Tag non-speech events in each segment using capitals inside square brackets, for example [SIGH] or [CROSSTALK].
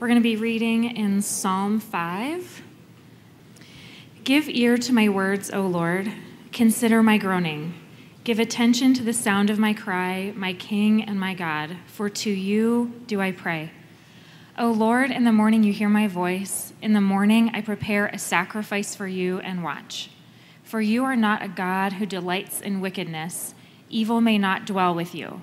We're going to be reading in Psalm 5. Give ear to my words, O Lord. Consider my groaning. Give attention to the sound of my cry, my King and my God, for to you do I pray. O Lord, in the morning you hear my voice. In the morning I prepare a sacrifice for you and watch. For you are not a God who delights in wickedness, evil may not dwell with you.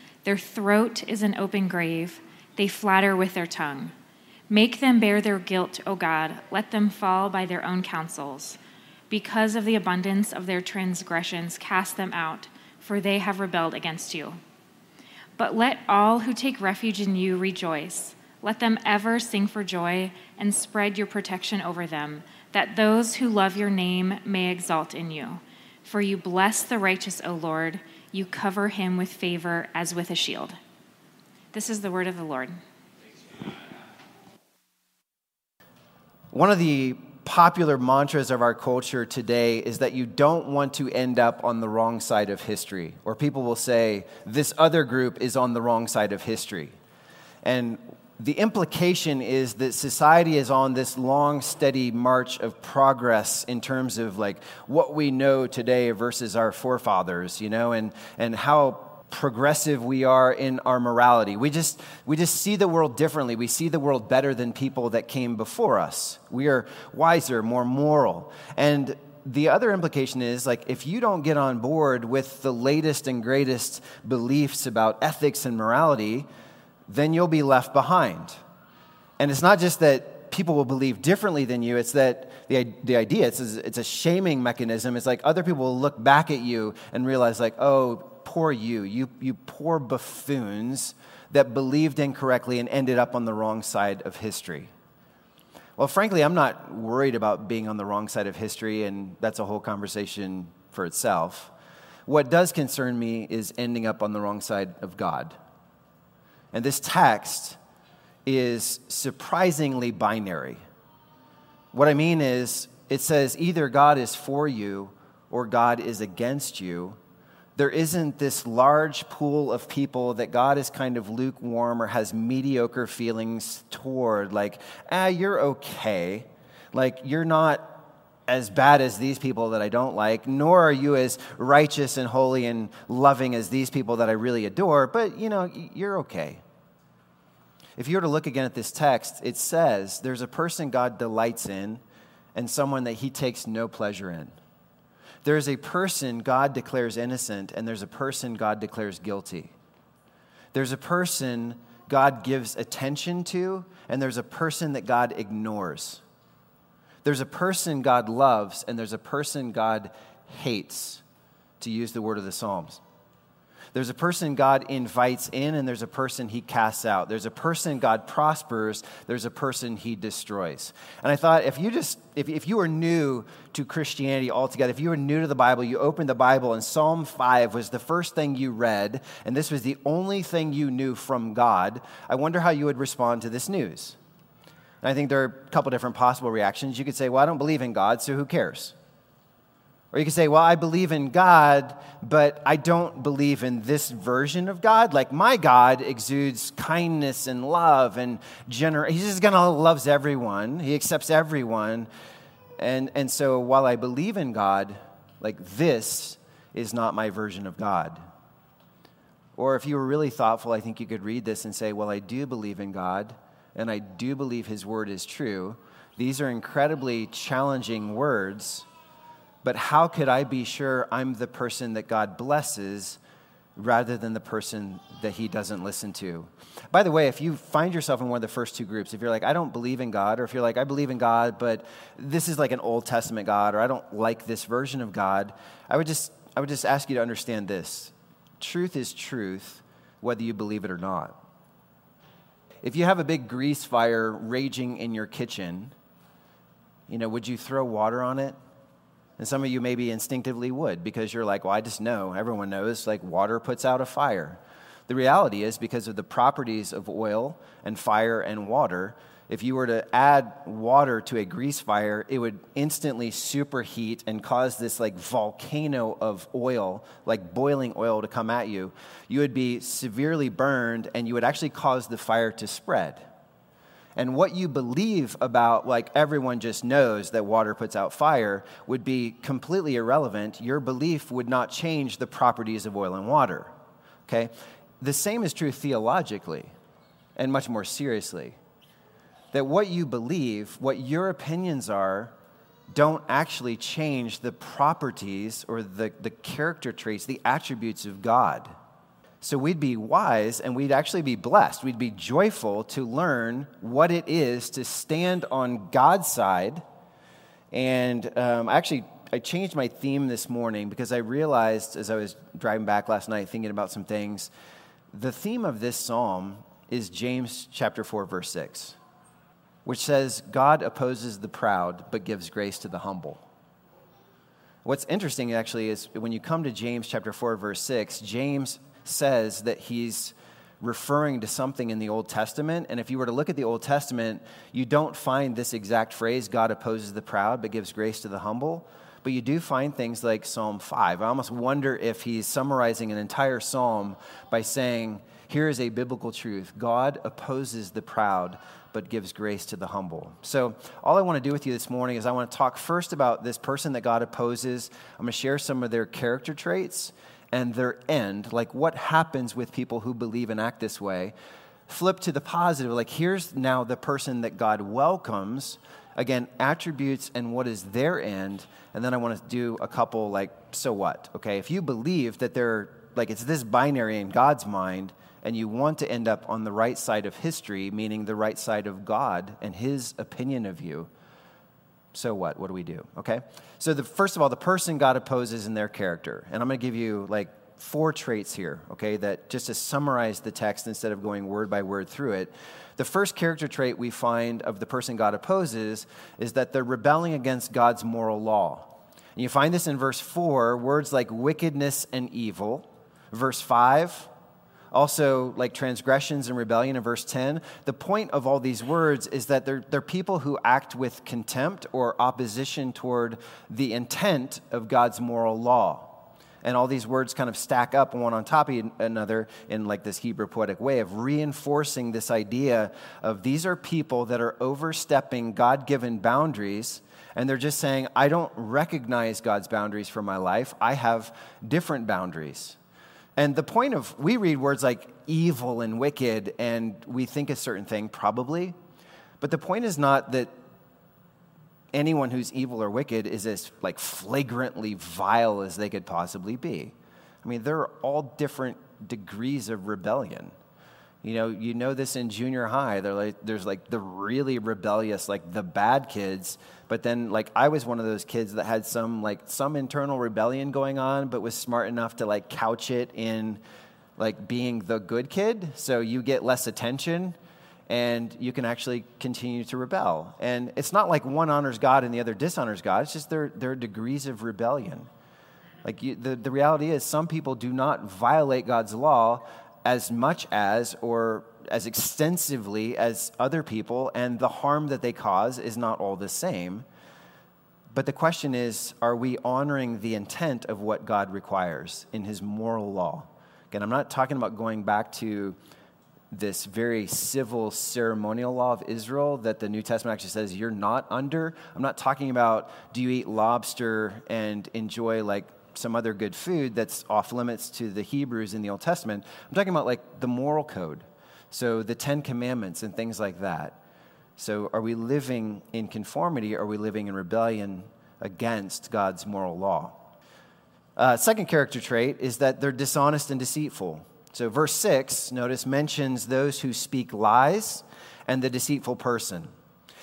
Their throat is an open grave. They flatter with their tongue. Make them bear their guilt, O God. Let them fall by their own counsels. Because of the abundance of their transgressions, cast them out, for they have rebelled against you. But let all who take refuge in you rejoice. Let them ever sing for joy and spread your protection over them, that those who love your name may exalt in you. For you bless the righteous, O Lord you cover him with favor as with a shield. This is the word of the Lord. One of the popular mantras of our culture today is that you don't want to end up on the wrong side of history. Or people will say, this other group is on the wrong side of history. And the implication is that society is on this long, steady march of progress in terms of like what we know today versus our forefathers, you know, and, and how progressive we are in our morality. We just, we just see the world differently. We see the world better than people that came before us. We are wiser, more moral. And the other implication is like if you don't get on board with the latest and greatest beliefs about ethics and morality, then you'll be left behind. And it's not just that people will believe differently than you, it's that the, the idea, it's, it's a shaming mechanism. It's like other people will look back at you and realize, like, oh, poor you, you, you poor buffoons that believed incorrectly and ended up on the wrong side of history. Well, frankly, I'm not worried about being on the wrong side of history, and that's a whole conversation for itself. What does concern me is ending up on the wrong side of God. And this text is surprisingly binary. What I mean is, it says either God is for you or God is against you. There isn't this large pool of people that God is kind of lukewarm or has mediocre feelings toward, like, ah, you're okay. Like, you're not as bad as these people that I don't like, nor are you as righteous and holy and loving as these people that I really adore, but you know, you're okay. If you were to look again at this text, it says there's a person God delights in and someone that he takes no pleasure in. There's a person God declares innocent, and there's a person God declares guilty. There's a person God gives attention to, and there's a person that God ignores. There's a person God loves, and there's a person God hates, to use the word of the Psalms. There's a person God invites in, and there's a person he casts out. There's a person God prospers, there's a person he destroys. And I thought if you just, if, if you were new to Christianity altogether, if you were new to the Bible, you opened the Bible, and Psalm 5 was the first thing you read, and this was the only thing you knew from God, I wonder how you would respond to this news. And I think there are a couple different possible reactions. You could say, Well, I don't believe in God, so who cares? Or you could say, well, I believe in God, but I don't believe in this version of God. Like my God exudes kindness and love and gener. He's just gonna loves everyone. He accepts everyone. And, and so while I believe in God, like this is not my version of God. Or if you were really thoughtful, I think you could read this and say, well, I do believe in God, and I do believe his word is true. These are incredibly challenging words but how could I be sure I'm the person that God blesses rather than the person that he doesn't listen to? By the way, if you find yourself in one of the first two groups, if you're like, I don't believe in God, or if you're like, I believe in God, but this is like an Old Testament God, or I don't like this version of God, I would just, I would just ask you to understand this. Truth is truth, whether you believe it or not. If you have a big grease fire raging in your kitchen, you know, would you throw water on it? And some of you maybe instinctively would because you're like, well, I just know, everyone knows, like water puts out a fire. The reality is because of the properties of oil and fire and water, if you were to add water to a grease fire, it would instantly superheat and cause this like volcano of oil, like boiling oil, to come at you. You would be severely burned and you would actually cause the fire to spread. And what you believe about, like everyone just knows that water puts out fire, would be completely irrelevant. Your belief would not change the properties of oil and water. Okay? The same is true theologically and much more seriously that what you believe, what your opinions are, don't actually change the properties or the, the character traits, the attributes of God. So we'd be wise and we'd actually be blessed. We'd be joyful to learn what it is to stand on God's side. And um, actually, I changed my theme this morning because I realized as I was driving back last night thinking about some things, the theme of this psalm is James chapter 4, verse 6 which says, God opposes the proud but gives grace to the humble. What's interesting actually is when you come to James chapter 4, verse 6, James says that he's referring to something in the Old Testament. And if you were to look at the Old Testament, you don't find this exact phrase, God opposes the proud but gives grace to the humble. But you do find things like Psalm 5. I almost wonder if he's summarizing an entire psalm by saying, here is a biblical truth God opposes the proud, but gives grace to the humble. So, all I want to do with you this morning is I want to talk first about this person that God opposes. I'm going to share some of their character traits and their end, like what happens with people who believe and act this way. Flip to the positive, like here's now the person that God welcomes. Again, attributes and what is their end. And then I want to do a couple, like, so what? Okay, if you believe that they're, like, it's this binary in God's mind, and you want to end up on the right side of history, meaning the right side of God and His opinion of you, so what? What do we do? Okay? So, the, first of all, the person God opposes in their character. And I'm going to give you like four traits here, okay, that just to summarize the text instead of going word by word through it. The first character trait we find of the person God opposes is that they're rebelling against God's moral law. And you find this in verse 4, words like wickedness and evil. Verse 5, also like transgressions and rebellion in verse 10. The point of all these words is that they're, they're people who act with contempt or opposition toward the intent of God's moral law. And all these words kind of stack up one on top of another in like this Hebrew poetic way of reinforcing this idea of these are people that are overstepping God given boundaries and they're just saying, I don't recognize God's boundaries for my life. I have different boundaries. And the point of, we read words like evil and wicked, and we think a certain thing, probably. But the point is not that anyone who's evil or wicked is as like flagrantly vile as they could possibly be. I mean, there are all different degrees of rebellion. You know, you know this in junior high. Like, there's like the really rebellious, like the bad kids. But then, like, I was one of those kids that had some like some internal rebellion going on, but was smart enough to like couch it in like being the good kid. So you get less attention, and you can actually continue to rebel. And it's not like one honors God and the other dishonors God. It's just their there are degrees of rebellion. Like you, the, the reality is, some people do not violate God's law, as much as or as extensively as other people, and the harm that they cause is not all the same. But the question is are we honoring the intent of what God requires in his moral law? Again, I'm not talking about going back to this very civil ceremonial law of Israel that the New Testament actually says you're not under. I'm not talking about do you eat lobster and enjoy like some other good food that's off limits to the Hebrews in the Old Testament. I'm talking about like the moral code. So the Ten Commandments and things like that. So are we living in conformity or are we living in rebellion against God's moral law? Uh, second character trait is that they're dishonest and deceitful. So verse 6, notice, mentions those who speak lies and the deceitful person. And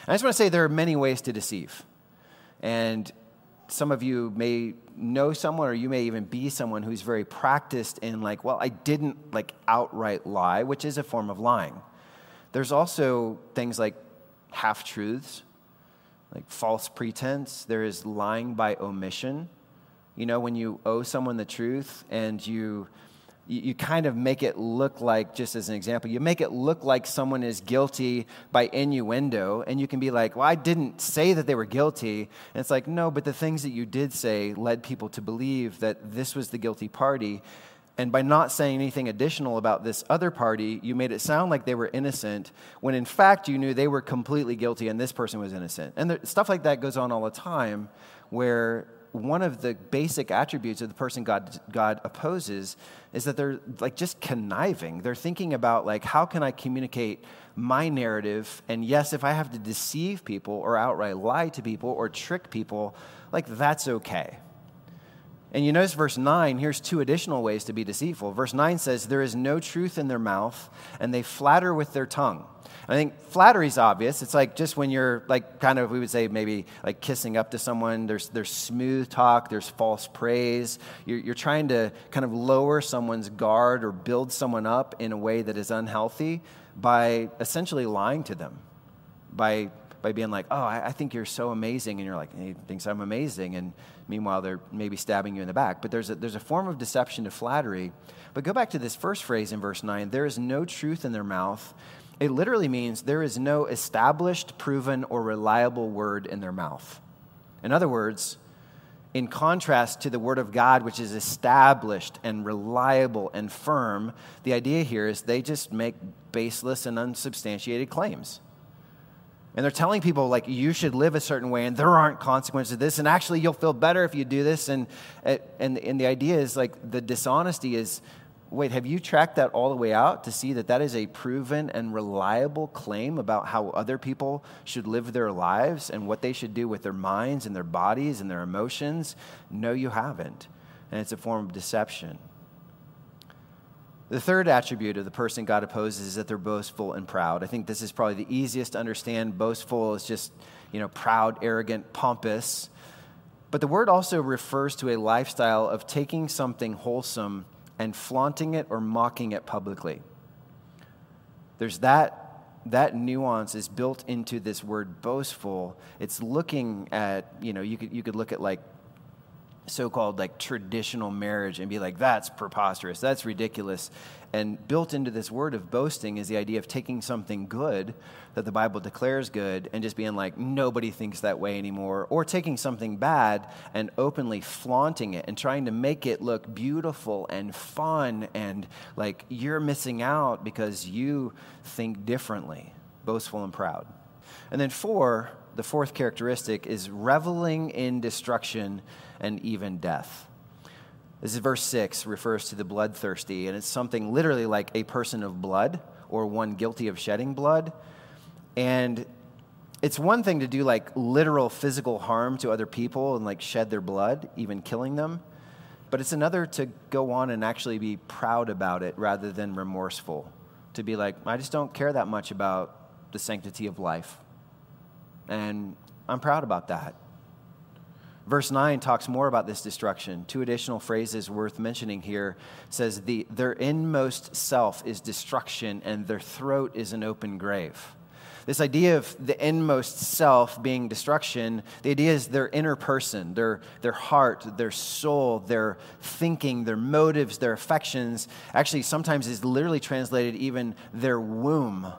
I just want to say there are many ways to deceive. And some of you may know someone or you may even be someone who's very practiced in like well i didn't like outright lie which is a form of lying There's also things like half truths, like false pretense. There is lying by omission. You know, when you owe someone the truth and you you, kind of make it look like, just as an example, you make it look like someone is guilty by innuendo, and you can be like, well, I didn't say that they were guilty. And it's like, no, but the things that you did say led people to believe that this was the guilty party. And by not saying anything additional about this other party, you made it sound like they were innocent when in fact you knew they were completely guilty and this person was innocent. And there, stuff like that goes on all the time where one of the basic attributes of the person God, God opposes is that they're like just conniving. They're thinking about like, how can I communicate my narrative? And yes, if I have to deceive people or outright lie to people or trick people, like that's okay. And you notice verse 9, here's two additional ways to be deceitful. Verse 9 says, There is no truth in their mouth, and they flatter with their tongue. I think flattery's obvious. It's like just when you're like kind of we would say maybe like kissing up to someone. There's there's smooth talk. There's false praise. You're, you're trying to kind of lower someone's guard or build someone up in a way that is unhealthy by essentially lying to them, by by being like, oh, I, I think you're so amazing, and you're like, he thinks I'm amazing, and meanwhile they're maybe stabbing you in the back. But there's a, there's a form of deception to flattery. But go back to this first phrase in verse 9 there is no truth in their mouth, it literally means there is no established, proven, or reliable word in their mouth. In other words, in contrast to the Word of God, which is established and reliable and firm, the idea here is they just make baseless and unsubstantiated claims. And they're telling people, like, you should live a certain way, and there aren't consequences to this, and actually, you'll feel better if you do this. And, and, and the idea is, like, the dishonesty is Wait, have you tracked that all the way out to see that that is a proven and reliable claim about how other people should live their lives and what they should do with their minds and their bodies and their emotions? No, you haven't. And it's a form of deception. The third attribute of the person God opposes is that they're boastful and proud. I think this is probably the easiest to understand. Boastful is just, you know, proud, arrogant, pompous. But the word also refers to a lifestyle of taking something wholesome and flaunting it or mocking it publicly. There's that that nuance is built into this word boastful. It's looking at, you know, you could you could look at like so-called like traditional marriage and be like that's preposterous. That's ridiculous. And built into this word of boasting is the idea of taking something good that the bible declares good and just being like nobody thinks that way anymore. Or taking something bad and openly flaunting it and trying to make it look beautiful and fun and like you're missing out because you think differently boastful and proud. And then four the fourth characteristic is reveling in destruction and even death. This is verse 6, refers to the bloodthirsty, and it's something literally like a person of blood or one guilty of shedding blood. And it's one thing to do like literal physical harm to other people and like shed their blood, even killing them. But it's another to go on and actually be proud about it rather than remorseful. To be like, I just don't care that much about the sanctity of life. And I'm proud about that. Verse 9 talks more about this destruction. Two additional phrases worth mentioning here says the, their inmost self is destruction and their throat is an open grave. This idea of the inmost self being destruction, the idea is their inner person, their, their heart, their soul, their thinking, their motives, their affections. Actually, sometimes is literally translated even their womb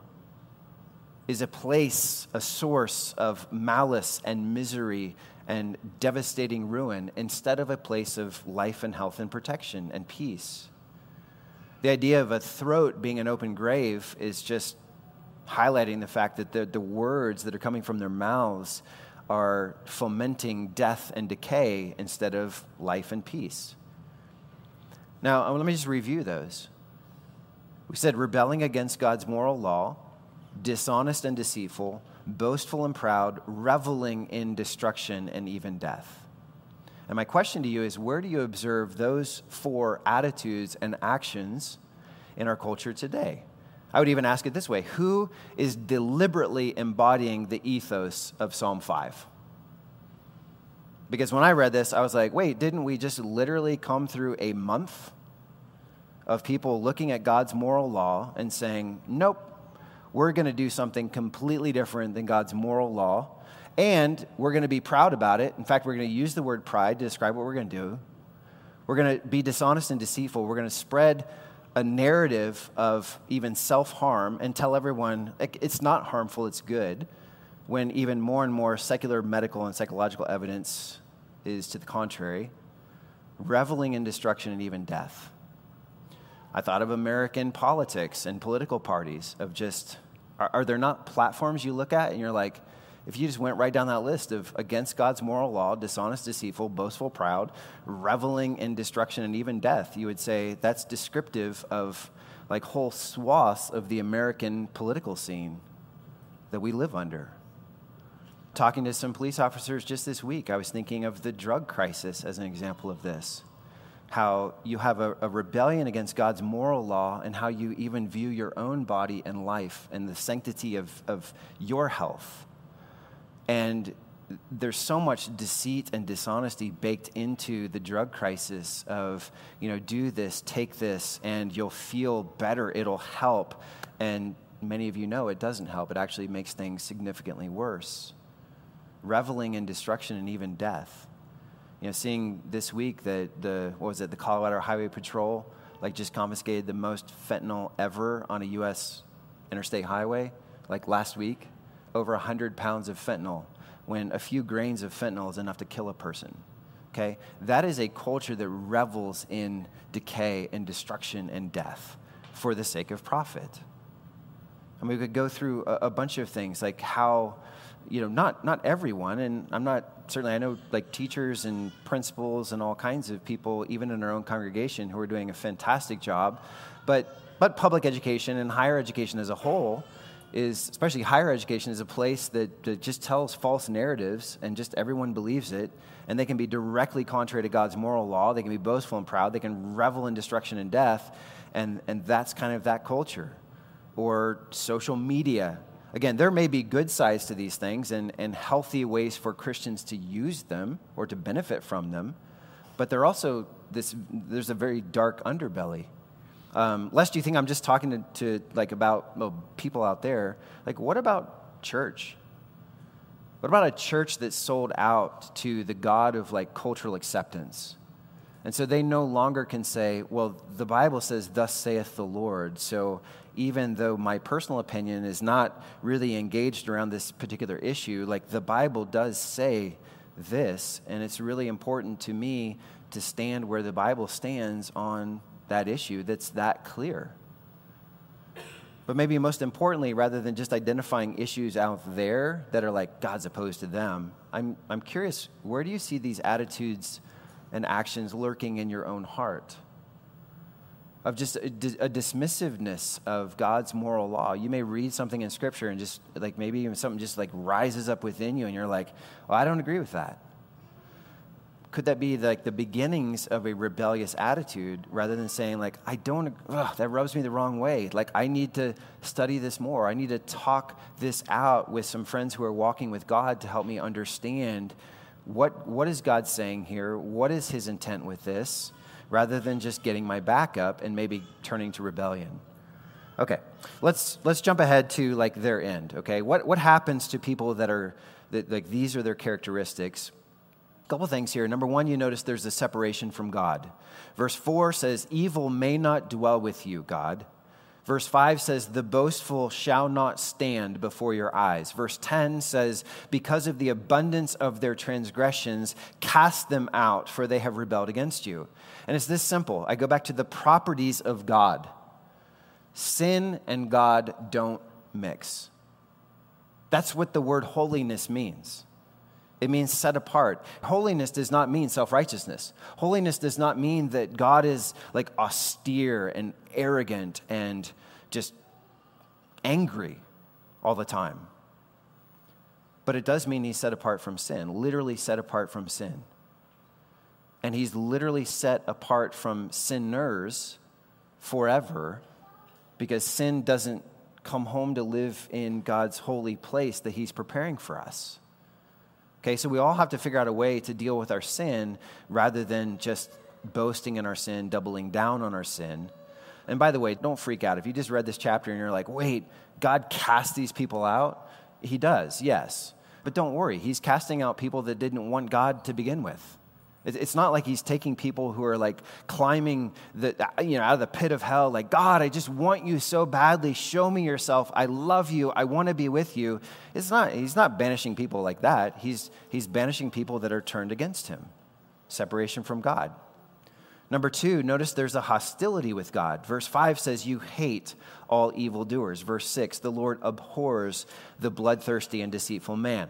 is a place, a source of malice and misery and devastating ruin instead of a place of life and health and protection and peace. The idea of a throat being an open grave is just highlighting the fact that the, the words that are coming from their mouths are fomenting death and decay instead of life and peace. Now, uh, let me just review those. We said rebelling against God's moral law, dishonest and deceitful, boastful and proud, reveling in destruction and even death. And my question to you is where do you observe those four attitudes and actions in our culture today? I would even ask it this way Who is deliberately embodying the ethos of Psalm 5? Because when I read this, I was like, wait, didn't we just literally come through a month of people looking at God's moral law and saying, nope, we're going to do something completely different than God's moral law. And we're going to be proud about it. In fact, we're going to use the word pride to describe what we're going to do. We're going to be dishonest and deceitful. We're going to spread a narrative of even self harm and tell everyone it's not harmful, it's good, when even more and more secular medical and psychological evidence is to the contrary, reveling in destruction and even death. I thought of American politics and political parties, of just, are, are, there not platforms you look at and you're like, if you just went right down that list of against God's moral law, dishonest, deceitful, boastful, proud, reveling in destruction and even death, you would say that's descriptive of like whole swaths of the American political scene that we live under. Talking to some police officers just this week, I was thinking of the drug crisis as an example of this how you have a, a, rebellion against God's moral law and how you even view your own body and life and the sanctity of, of your health. And there's so much deceit and dishonesty baked into the drug crisis of, you know, do this, take this, and you'll feel better, it'll help. And many of you know it doesn't help, it actually makes things significantly worse. Reveling in destruction and even death you know, seeing this week that the what was it, the Colorado Highway Patrol like just confiscated the most fentanyl ever on a U.S. interstate highway, like last week, over 100 pounds of fentanyl, when a few grains of fentanyl is enough to kill a person. Okay? That is a culture that revels in decay and destruction and death for the sake of profit. And we could go through a, a bunch of things like how you know, not, not everyone, and I'm not, certainly I know like teachers and principals and all kinds of people, even in our own congregation, who are doing a fantastic job, but, but public education and higher education as a whole is, especially higher education, is a place that, that just tells false narratives and just everyone believes it, and they can be directly contrary to God's moral law, they can be boastful and proud, they can revel in destruction and death, and, and that's kind of that culture. Or social media Again, there may be good sides to these things and, and healthy ways for Christians to use them or to benefit from them, but there also this, there's a very dark underbelly. Um, lest you think I'm just talking to, to like about well, people out there, like what about church? What about a church that's sold out to the God of like cultural acceptance? And so they no longer can say, well, the Bible says, thus saith the Lord. So even though my personal opinion is not really engaged around this particular issue, like the Bible does say this, and it's really important to me to stand where the Bible stands on that issue that's that clear. But maybe most importantly, rather than just identifying issues out there that are like God's opposed to them, I'm, I'm curious where do you see these attitudes and actions lurking in your own heart? Of just a, a, dismissiveness of God's moral law. You may read something in Scripture and just like maybe even something just like rises up within you, and you're like, "Well, I don't agree with that." Could that be like the beginnings of a rebellious attitude, rather than saying like, "I don't," ugh, that rubs me the wrong way. Like I need to study this more. I need to talk this out with some friends who are walking with God to help me understand what what is God saying here. What is His intent with this? Rather than just getting my back up and maybe turning to rebellion. Okay, let's, let's jump ahead to like their end, okay? What, what happens to people that are, that, like these are their characteristics? A couple things here. Number one, you notice there's a separation from God. Verse 4 says, Evil may not dwell with you, God. Verse 5 says, The boastful shall not stand before your eyes. Verse 10 says, Because of the abundance of their transgressions, cast them out, for they have rebelled against you. And it's this simple. I go back to the properties of God sin and God don't mix. That's what the word holiness means. It means set apart. Holiness does not mean self righteousness. Holiness does not mean that God is like austere and arrogant and just angry all the time. But it does mean he's set apart from sin, literally set apart from sin. And he's literally set apart from sinners forever because sin doesn't come home to live in God's holy place that he's preparing for us. Okay, so we all have to figure out a way to deal with our sin rather than just boasting in our sin, doubling down on our sin. And by the way, don't freak out. If you just read this chapter and you're like, wait, God cast these people out? He does, yes. But don't worry, He's casting out people that didn't want God to begin with. It's not like he's taking people who are like climbing the, you know, out of the pit of hell, like, God, I just want you so badly. Show me yourself. I love you. I want to be with you. It's not, he's not banishing people like that. He's, he's banishing people that are turned against him. Separation from God. Number two, notice there's a hostility with God. Verse 5 says, You hate all evildoers. Verse 6, the Lord abhors the bloodthirsty and deceitful man.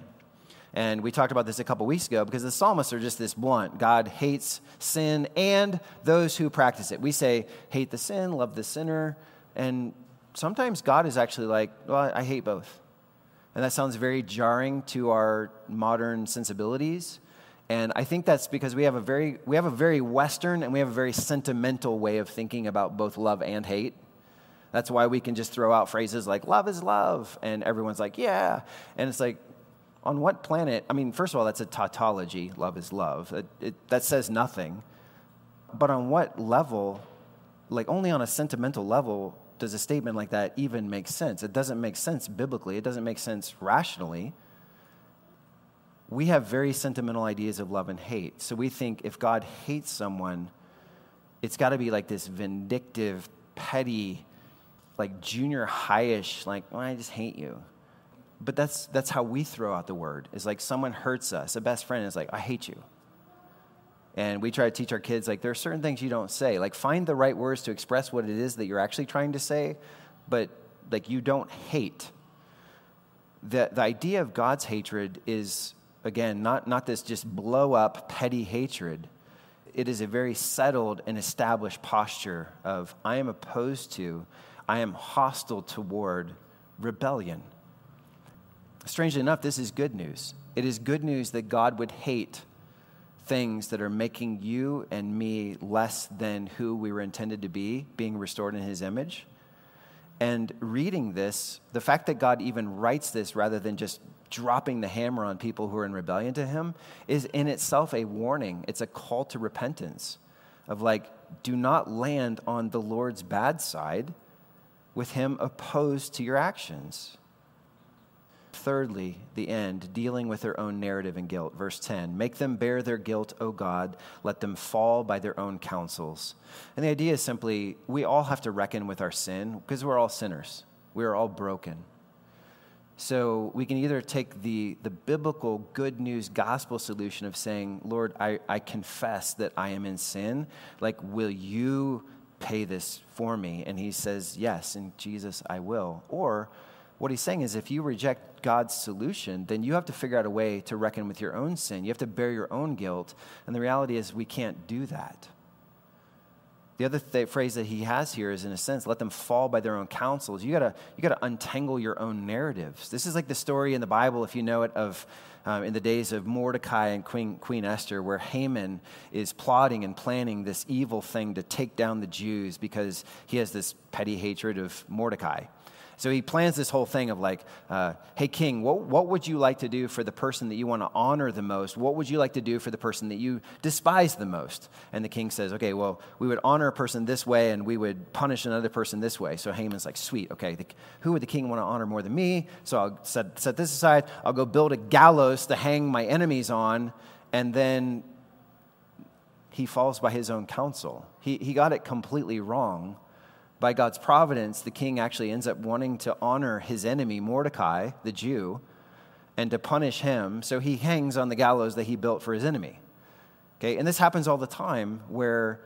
And we talked about this a couple weeks ago because the psalmists are just this blunt. God hates sin and those who practice it. We say, hate the sin, love the sinner. And sometimes God is actually like, well, I hate both. And that sounds very jarring to our modern sensibilities. And I think that's because we have a very, we have a very Western and we have a very sentimental way of thinking about both love and hate. That's why we can just throw out phrases like love is love. And everyone's like, yeah. And it's like, on what planet? I mean, first of all, that's a tautology. Love is love. It, it, that says nothing. But on what level, like only on a sentimental level, does a statement like that even make sense? It doesn't make sense biblically, it doesn't make sense rationally. We have very sentimental ideas of love and hate. So we think if God hates someone, it's got to be like this vindictive, petty, like junior highish, like, oh, I just hate you but that's that's how we throw out the word. Is like someone hurts us. A best friend is like i hate you. And we try to teach our kids like there are certain things you don't say. Like find the right words to express what it is that you're actually trying to say but like you don't hate. The, the idea of god's hatred is again not, not this just blow up petty hatred. It is a very settled and established posture of i am opposed to i am hostile toward rebellion strangely enough, this is good news. It is good news that God would hate things that are making you and me less than who we were intended to be, being restored in his image. And reading this, the fact that God even writes this rather than just dropping the hammer on people who are in rebellion to him is in itself a warning. It's a call to repentance of like, do not land on the Lord's bad side with him opposed to your actions. Thirdly, the end, dealing with their own narrative and guilt. Verse 10 Make them bear their guilt, O God. Let them fall by their own counsels. And the idea is simply we all have to reckon with our sin because we're all sinners, we are all broken. So we can either take the, the biblical good news gospel solution of saying, Lord, I, I confess that I am in sin. Like, will you pay this for me? And he says, Yes, in Jesus I will. Or what he's saying is if you reject God's solution, then you have to figure out a way to reckon with your own sin. You have to bear your own guilt. And the reality is, we can't do that. The other th- phrase that he has here is, in a sense, let them fall by their own counsels. You gotta, you gotta untangle your own narratives. This is like the story in the Bible, if you know it, of um, in the days of Mordecai and Queen, Queen Esther, where Haman is plotting and planning this evil thing to take down the Jews because he has this petty hatred of Mordecai. So he plans this whole thing of like, uh, hey, king, what, what would you like to do for the person that you want to honor the most? What would you like to do for the person that you despise the most? And the king says, okay, well, we would honor a person this way and we would punish another person this way. So Haman's like, sweet, okay, the, who would the king want to honor more than me? So I'll set, set this aside. I'll go build a gallows to hang my enemies on. And then he falls by his own counsel. He, he got it completely wrong by God's providence, the king actually ends up wanting to honor his enemy, Mordecai, the Jew, and to punish him. So he hangs on the gallows that he built for his enemy. Okay, and this happens all the time where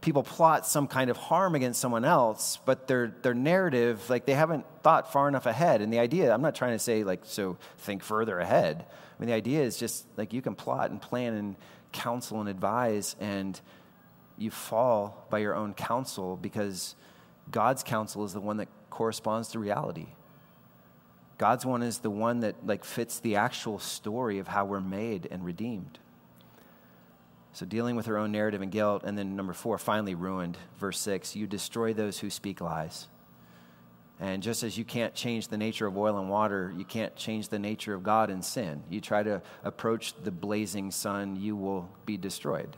people plot some kind of harm against someone else, but their, their narrative, like they haven't thought far enough ahead. And the idea, I'm not trying to say, like, so think further ahead. I mean, the idea is just like you can plot and plan and counsel and advise, and you fall by your own counsel because God's counsel is the one that corresponds to reality. God's one is the one that like fits the actual story of how we're made and redeemed. So dealing with our own narrative and guilt, and then number four, finally ruined. Verse six, you destroy those who speak lies. And just as you can't change the nature of oil and water, you can't change the nature of God and sin. You try to approach the blazing sun, you will be destroyed.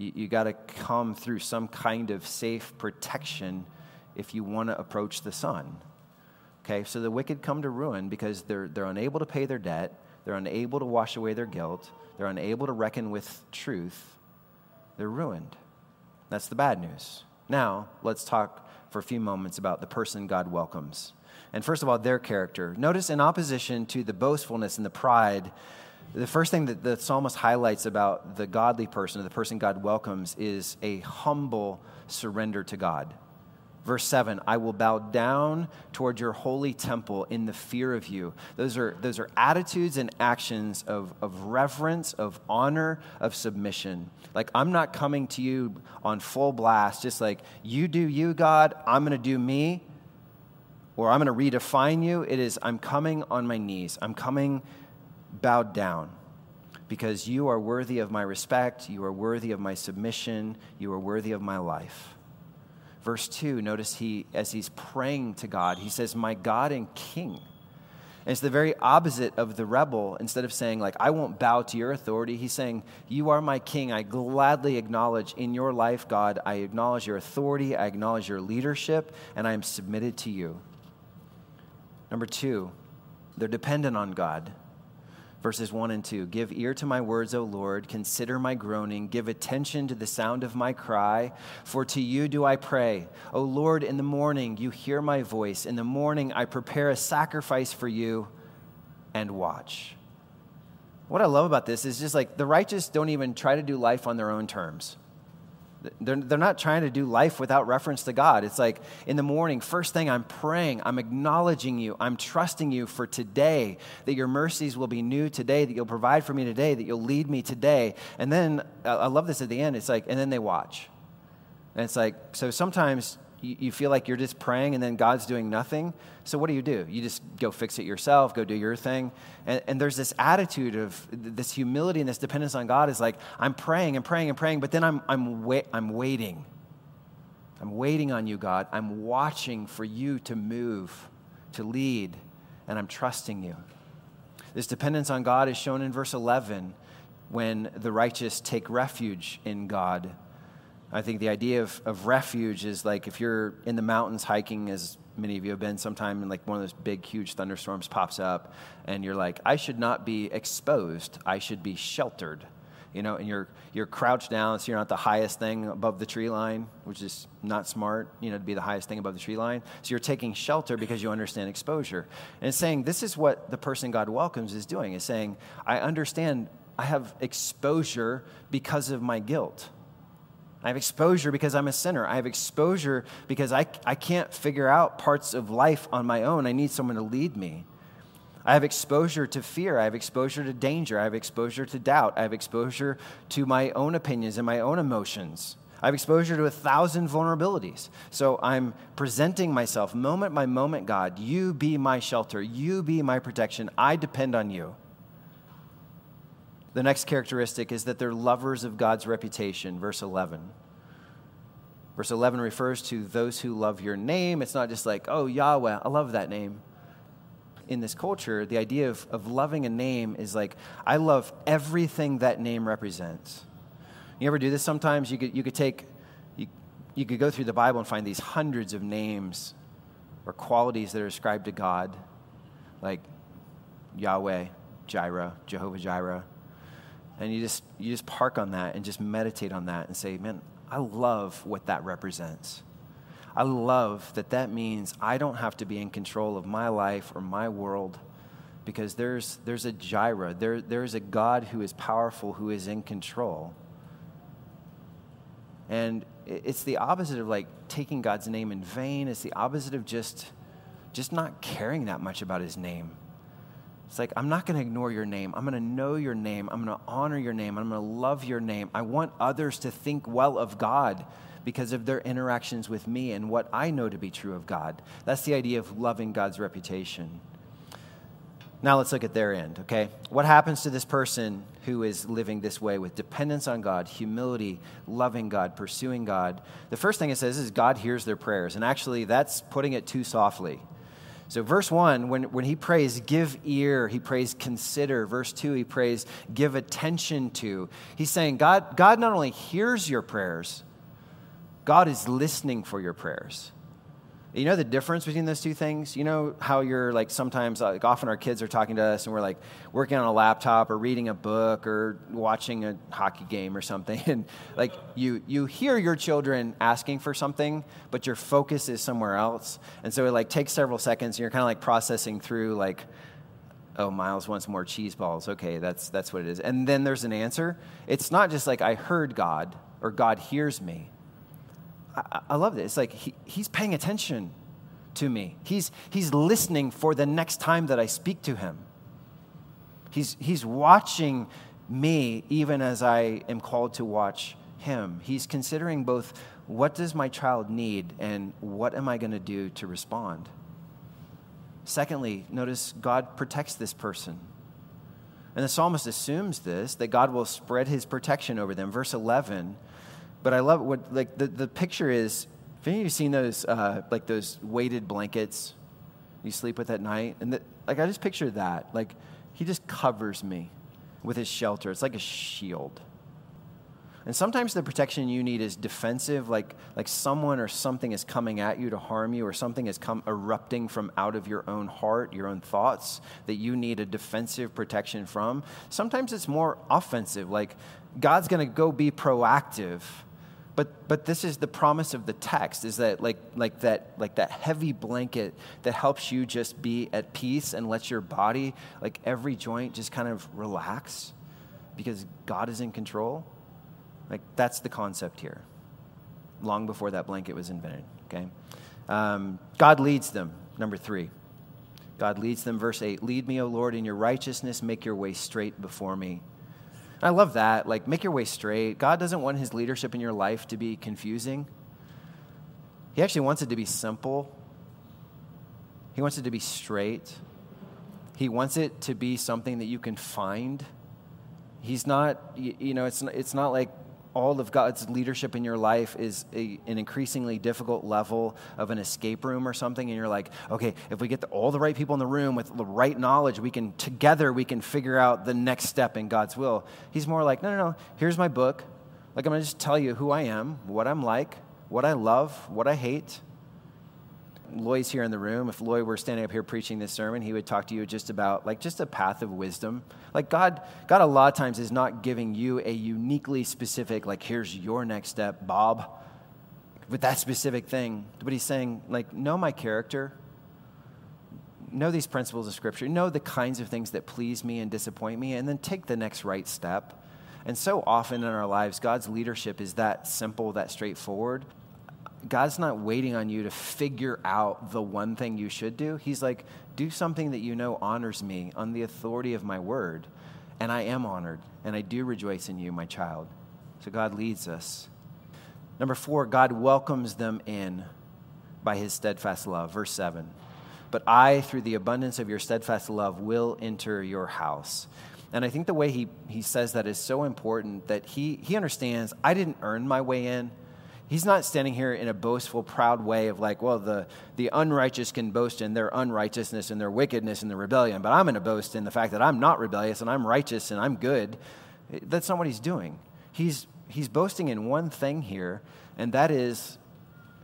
You, you got to come through some kind of safe protection if you want to approach the sun. Okay, so the wicked come to ruin because they're, they're unable to pay their debt, they're unable to wash away their guilt, they're unable to reckon with truth. They're ruined. That's the bad news. Now, let's talk for a few moments about the person God welcomes. And first of all, their character. Notice in opposition to the boastfulness and the pride, the first thing that the psalmist highlights about the godly person, the person God welcomes, is a humble surrender to God. Verse 7 I will bow down toward your holy temple in the fear of you. Those are, those are attitudes and actions of, of reverence, of honor, of submission. Like, I'm not coming to you on full blast, just like, you do you, God, I'm going to do me, or I'm going to redefine you. It is, I'm coming on my knees. I'm coming bowed down because you are worthy of my respect, you are worthy of my submission, you are worthy of my life. Verse 2, notice he, as he's praying to God, he says, My God and King. And it's the very opposite of the rebel. Instead of saying, like, I won't bow to your authority, he's saying, You are my king. I gladly acknowledge in your life, God, I acknowledge your authority, I acknowledge your leadership, and I am submitted to you. Number two, they're dependent on God verses 1 and 2. Give ear to my words, O Lord. Consider my groaning. Give attention to the sound of my cry. For to you do I pray. O Lord, in the morning you hear my voice. In the morning I prepare a sacrifice for you and watch. What I love about this is just like the righteous don't even try to do life on their own terms. They're, they're not trying to do life without reference to God. It's like in the morning, first thing, I'm praying, I'm acknowledging you, I'm trusting you for today, that your mercies will be new today, that you'll provide for me today, that you'll lead me today. And then, I love this at the end, it's like, and then they watch. And it's like, so sometimes you, you feel like you're just praying and then God's doing nothing. So what do you do? You just go fix it yourself, go do your thing. And, and there's this attitude of this humility and this dependence on God is like, I'm praying and praying and praying, but then I'm, I'm, wait, I'm waiting. I'm waiting on you, God. I'm watching for you to move, to lead, and I'm trusting you. This dependence on God is shown in verse 11 when the righteous take refuge in God I think the idea of, of refuge is like if you're in the mountains hiking, as many of you have been sometime, and like one of those big, huge thunderstorms pops up, and you're like, I should not be exposed, I should be sheltered. You know, and you're, you're crouched down, so you're not the highest thing above the tree line, which is not smart, you know, to be the highest thing above the tree line. So you're taking shelter because you understand exposure. And it's saying this is what the person God welcomes is doing, is saying, I understand I have exposure because of my guilt. I have exposure because I'm a sinner. I have exposure because I, I can't figure out parts of life on my own. I need someone to lead me. I have exposure to fear. I have exposure to danger. I have exposure to doubt. I have exposure to my own opinions and my own emotions. I have exposure to a thousand vulnerabilities. So I'm presenting myself moment by moment, God. You be my shelter. You be my protection. I depend on you. The next characteristic is that they're lovers of God's reputation, verse 11. Verse 11 refers to those who love your name. It's not just like, oh, Yahweh, I love that name. In this culture, the idea of, of loving a name is like, I love everything that name represents. You ever do this sometimes? You could, you could take, you, you could go through the Bible and find these hundreds of names or qualities that are ascribed to God, like Yahweh, Jireh, Jehovah Jireh and you just you just park on that and just meditate on that and say man i love what that represents. I love that that means i don't have to be in control of my life or my world because there's there's a Jireh there there's a god who is powerful who is in control. And it's the opposite of like taking god's name in vain. It's the opposite of just just not caring that much about his name it's like, I'm not going to ignore your name. I'm going to know your name. I'm going to honor your name. I'm going to love your name. I want others to think well of God because of their interactions with me and what I know to be true of God. That's the idea of loving God's reputation. Now let's look at their end, okay? What happens to this person who is living this way with dependence on God, humility, loving God, pursuing God? The first thing it says is God hears their prayers. And actually, that's putting it too softly. So, verse one, when, when he prays, give ear, he prays, consider. Verse two, he prays, give attention to. He's saying, God, God not only hears your prayers, God is listening for your prayers. You know the difference between those two things? You know how you're like sometimes, like often our kids are talking to us and we're like working on a laptop or reading a book or watching a hockey game or something. [LAUGHS] And like you, you hear your children asking for something, but your focus is somewhere else. And so it like takes several seconds and you're kind of like processing through like, oh, Miles wants more cheese balls. Okay, that's, that's what it is. And then there's an answer. It's not just like I heard God or God hears me I, I love this. It's like he, he's paying attention to me. He's, he's listening for the next time that I speak to him. He's, he's watching me even as I am called to watch him. He's considering both what does my child need and what am I going to do to respond. Secondly, notice God protects this person. And the psalmist assumes this, that God will spread his protection over them. Verse 11 but I love what like the, the picture is. Have any of you seen those uh, like those weighted blankets you sleep with at night? And the, like I just picture that. Like he just covers me with his shelter. It's like a shield. And sometimes the protection you need is defensive, like, like someone or something is coming at you to harm you, or something is come erupting from out of your own heart, your own thoughts, that you need a defensive protection from. Sometimes it's more offensive, like God's going to go be proactive but, but this is the promise of the text is that like, like that like that heavy blanket that helps you just be at peace and lets your body like every joint just kind of relax because god is in control. Like that's the concept here. Long before that blanket was invented okay? Um, god leads them number three. God leads them verse 8 lead me o lord in your righteousness. Make your way straight before me I love that. Like, make your way straight. God doesn't want his leadership in your life to be confusing, He actually wants it to be simple. He wants it to be straight. He wants it to be something that you can find. He's not, you know, it's, it's not like all of God's leadership in your life is a, an increasingly difficult level of an escape room or something, and you're like, okay, if we get the, all the right people in the room with the right knowledge, we can together we can figure out the next step in God's will. He's more like, no, no, no. Here's my book. Like I'm gonna just tell you who I am, what I'm like, what I love, what I hate, Loy's here in the room. If Loy were standing up here preaching this sermon, he would talk to you just about like just a path of wisdom. Like God, God a lot of times is not giving you a uniquely specific, like, here's your next step, Bob, with that specific thing. But he's saying, like, know my character, know these principles of Scripture, know the kinds of things that please me and disappoint me, and then take the next right step. And so often in our lives, God's leadership is that simple, that straightforward. God's not waiting on you to figure out the one thing you should do. He's like, do something that you know honors me on the authority of my word. And I am honored, and I do rejoice in you, my child. So God leads us. Number four, God welcomes them in by his steadfast love. Verse 7. But I, through the abundance of your steadfast love, will enter your house. And I think the way he, he says that is so important that he, he understands I didn't earn my way in. He's not standing here in a boastful, proud way of like, well, the, the unrighteous can boast in their unrighteousness and their wickedness and their rebellion, but I'm going to boast in the fact that I'm not rebellious and I'm righteous and I'm good. That's not what he's doing. He's, he's boasting in one thing here, and that is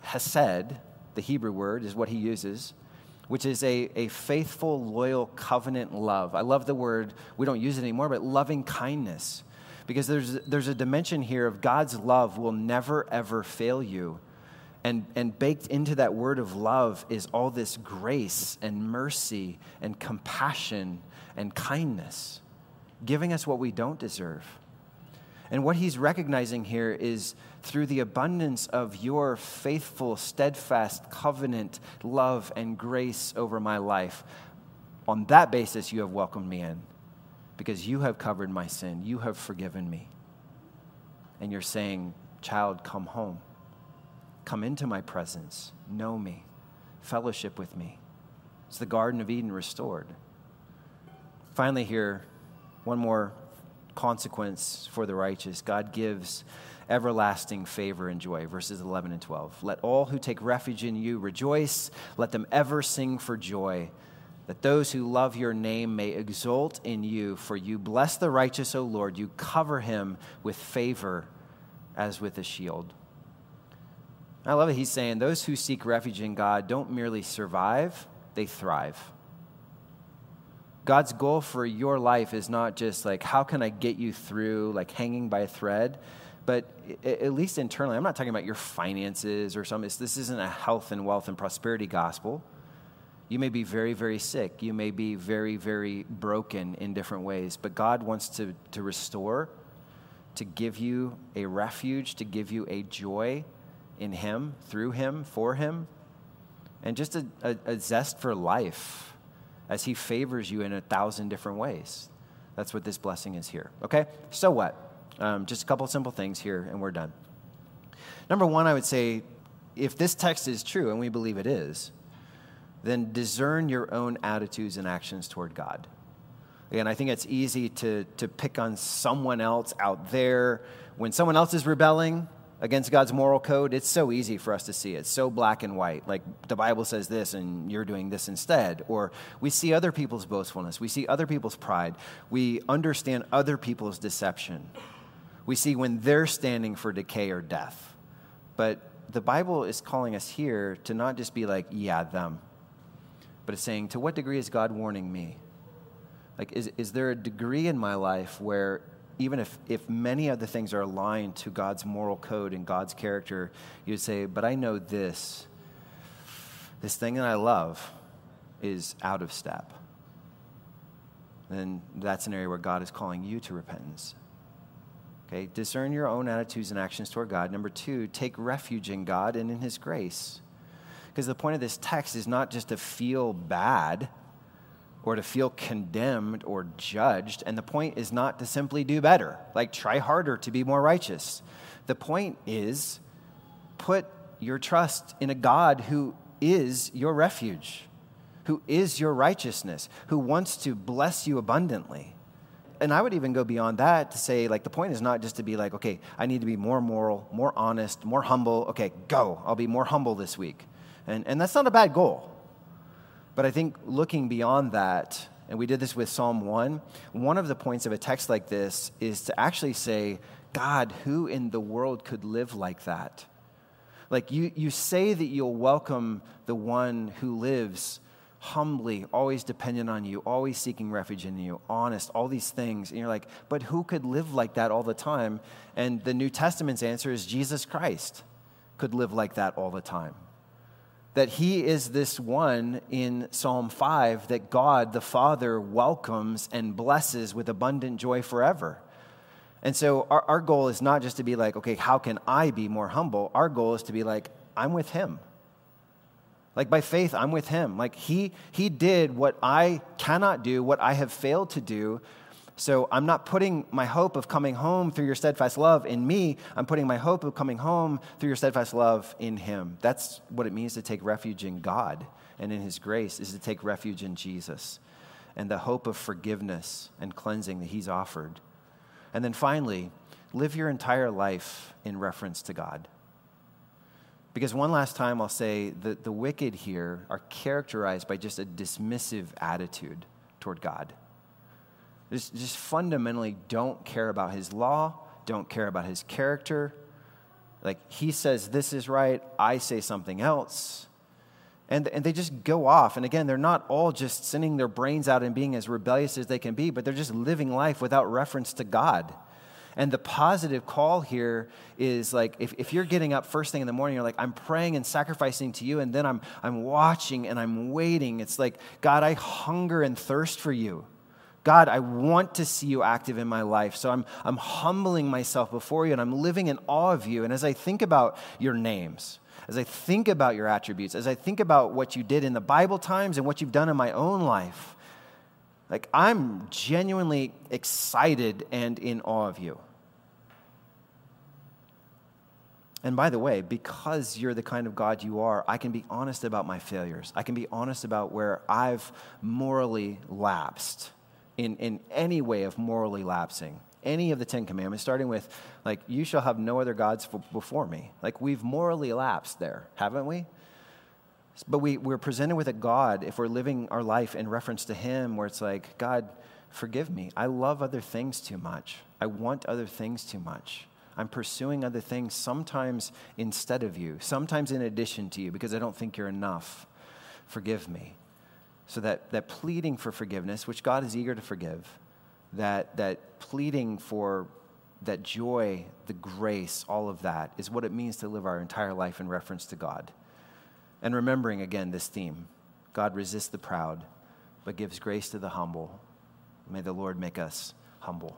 hesed, the Hebrew word is what he uses, which is a, a faithful, loyal covenant love. I love the word, we don't use it anymore, but loving kindness because there's, there's a dimension here of God's love will never, ever fail you. And, and baked into that word of love is all this grace and mercy and compassion and kindness, giving us what we don't deserve. And what he's recognizing here is through the abundance of your faithful, steadfast covenant love and grace over my life, on that basis, you have welcomed me in because you have covered my sin. You have forgiven me. And you're saying, Child, come home. Come into my presence. Know me. Fellowship with me. It's the Garden of Eden restored. Finally, here, one more consequence for the righteous. God gives everlasting favor and joy. Verses 11 and 12. Let all who take refuge in you rejoice. Let them ever sing for joy. That those who love your name may exult in you. For you bless the righteous, O Lord. You cover him with favor as with a shield. I love it. He's saying those who seek refuge in God don't merely survive, they thrive. God's goal for your life is not just like, how can I get you through, like hanging by a thread, but at least internally, I'm not talking about your finances or something. This isn't a health and wealth and prosperity gospel. You may be very, very sick. You may be very, very broken in different ways, but God wants to, to restore, to give you a refuge, to give you a joy in Him, through Him, for Him, and just a, a, a zest for life as He favors you in a thousand different ways. That's what this blessing is here. Okay? So what? Um, just a couple simple things here, and we're done. Number one, I would say if this text is true, and we believe it is, then discern your own attitudes and actions toward God. Again, I think it's easy to, to pick on someone else out there. When someone else is rebelling, against God's moral code, it's so easy for us to see. It's so black and white. Like the Bible says this and you're doing this instead. Or we see other people's boastfulness. We see other people's pride. We understand other people's deception. We see when they're standing for decay or death. But the Bible is calling us here to not just be like, yeah, them, but it's saying, to what degree is God warning me? Like, is, is there a degree in my life where even if, if many of the things are aligned to God's moral code and God's character, you'd say, but I know this. This thing that I love is out of step. Then that's an area where God is calling you to repentance. Okay, discern your own attitudes and actions toward God. Number two, take refuge in God and in His grace. Because the point of this text is not just to feel bad or to feel condemned or judged. And the point is not to simply do better, like try harder to be more righteous. The point is put your trust in a God who is your refuge, who is your righteousness, who wants to bless you abundantly. And I would even go beyond that to say, like, the point is not just to be like, okay, I need to be more moral, more honest, more humble. Okay, go. I'll be more humble this week. And, and that's not a bad goal. But I think looking beyond that, and we did this with Psalm 1, one of the points of a text like this is to actually say, God, who in the world could live like that? Like you, you say that you'll welcome the one who lives humbly, always dependent on you, always seeking refuge in you, honest, all these things. And you're like, but who could live like that all the time? And the New Testament's answer is Jesus Christ could live like that all the time that he is this one in Psalm 5 that God the Father welcomes and blesses with abundant joy forever. And so our, our goal is not just to be like, okay, how can I be more humble? Our goal is to be like, I'm with him. Like by faith, I'm with him. Like he, he did what I cannot do, what I have failed to do, so I'm not putting my hope of coming home through your steadfast love in me. I'm putting my hope of coming home through your steadfast love in Him. That's what it means to take refuge in God and in His grace, is to take refuge in Jesus and the hope of forgiveness and cleansing that He's offered. And then finally, live your entire life in reference to God. Because one last time I'll say that the wicked here are characterized by just a dismissive attitude toward God just, just fundamentally don't care about his law, don't care about his character. Like he says this is right, I say something else. And, and they just go off. And again, they're not all just sending their brains out and being as rebellious as they can be, but they're just living life without reference to God. And the positive call here is like if, if you're getting up first thing in the morning, you're like, I'm praying and sacrificing to you, and then I'm, I'm watching and I'm waiting. It's like, God, I hunger and thirst for you. God, I want to see you active in my life. So I'm, I'm humbling myself before you and I'm living in awe of you. And as I think about your names, as I think about your attributes, as I think about what you did in the Bible times and what you've done in my own life, like I'm genuinely excited and in awe of you. And by the way, because you're the kind of God you are, I can be honest about my failures. I can be honest about where I've morally lapsed in, in any way of morally lapsing. any of the Ten Commandments, starting with, like, you shall have no other gods before me. Like, we've morally lapsed there, haven't we? But we, we're presented with a God, if we're living our life in reference to Him, where it's like, God, forgive me. I love other things too much. I want other things too much. I'm pursuing other things, sometimes instead of you, sometimes in addition to you, because I don't think you're enough. Forgive me. So that, that pleading for forgiveness, which God is eager to forgive, that, that pleading for that joy, the grace, all of that is what it means to live our entire life in reference to God. And remembering again this theme God resists the proud, but gives grace to the humble. May the Lord make us humble.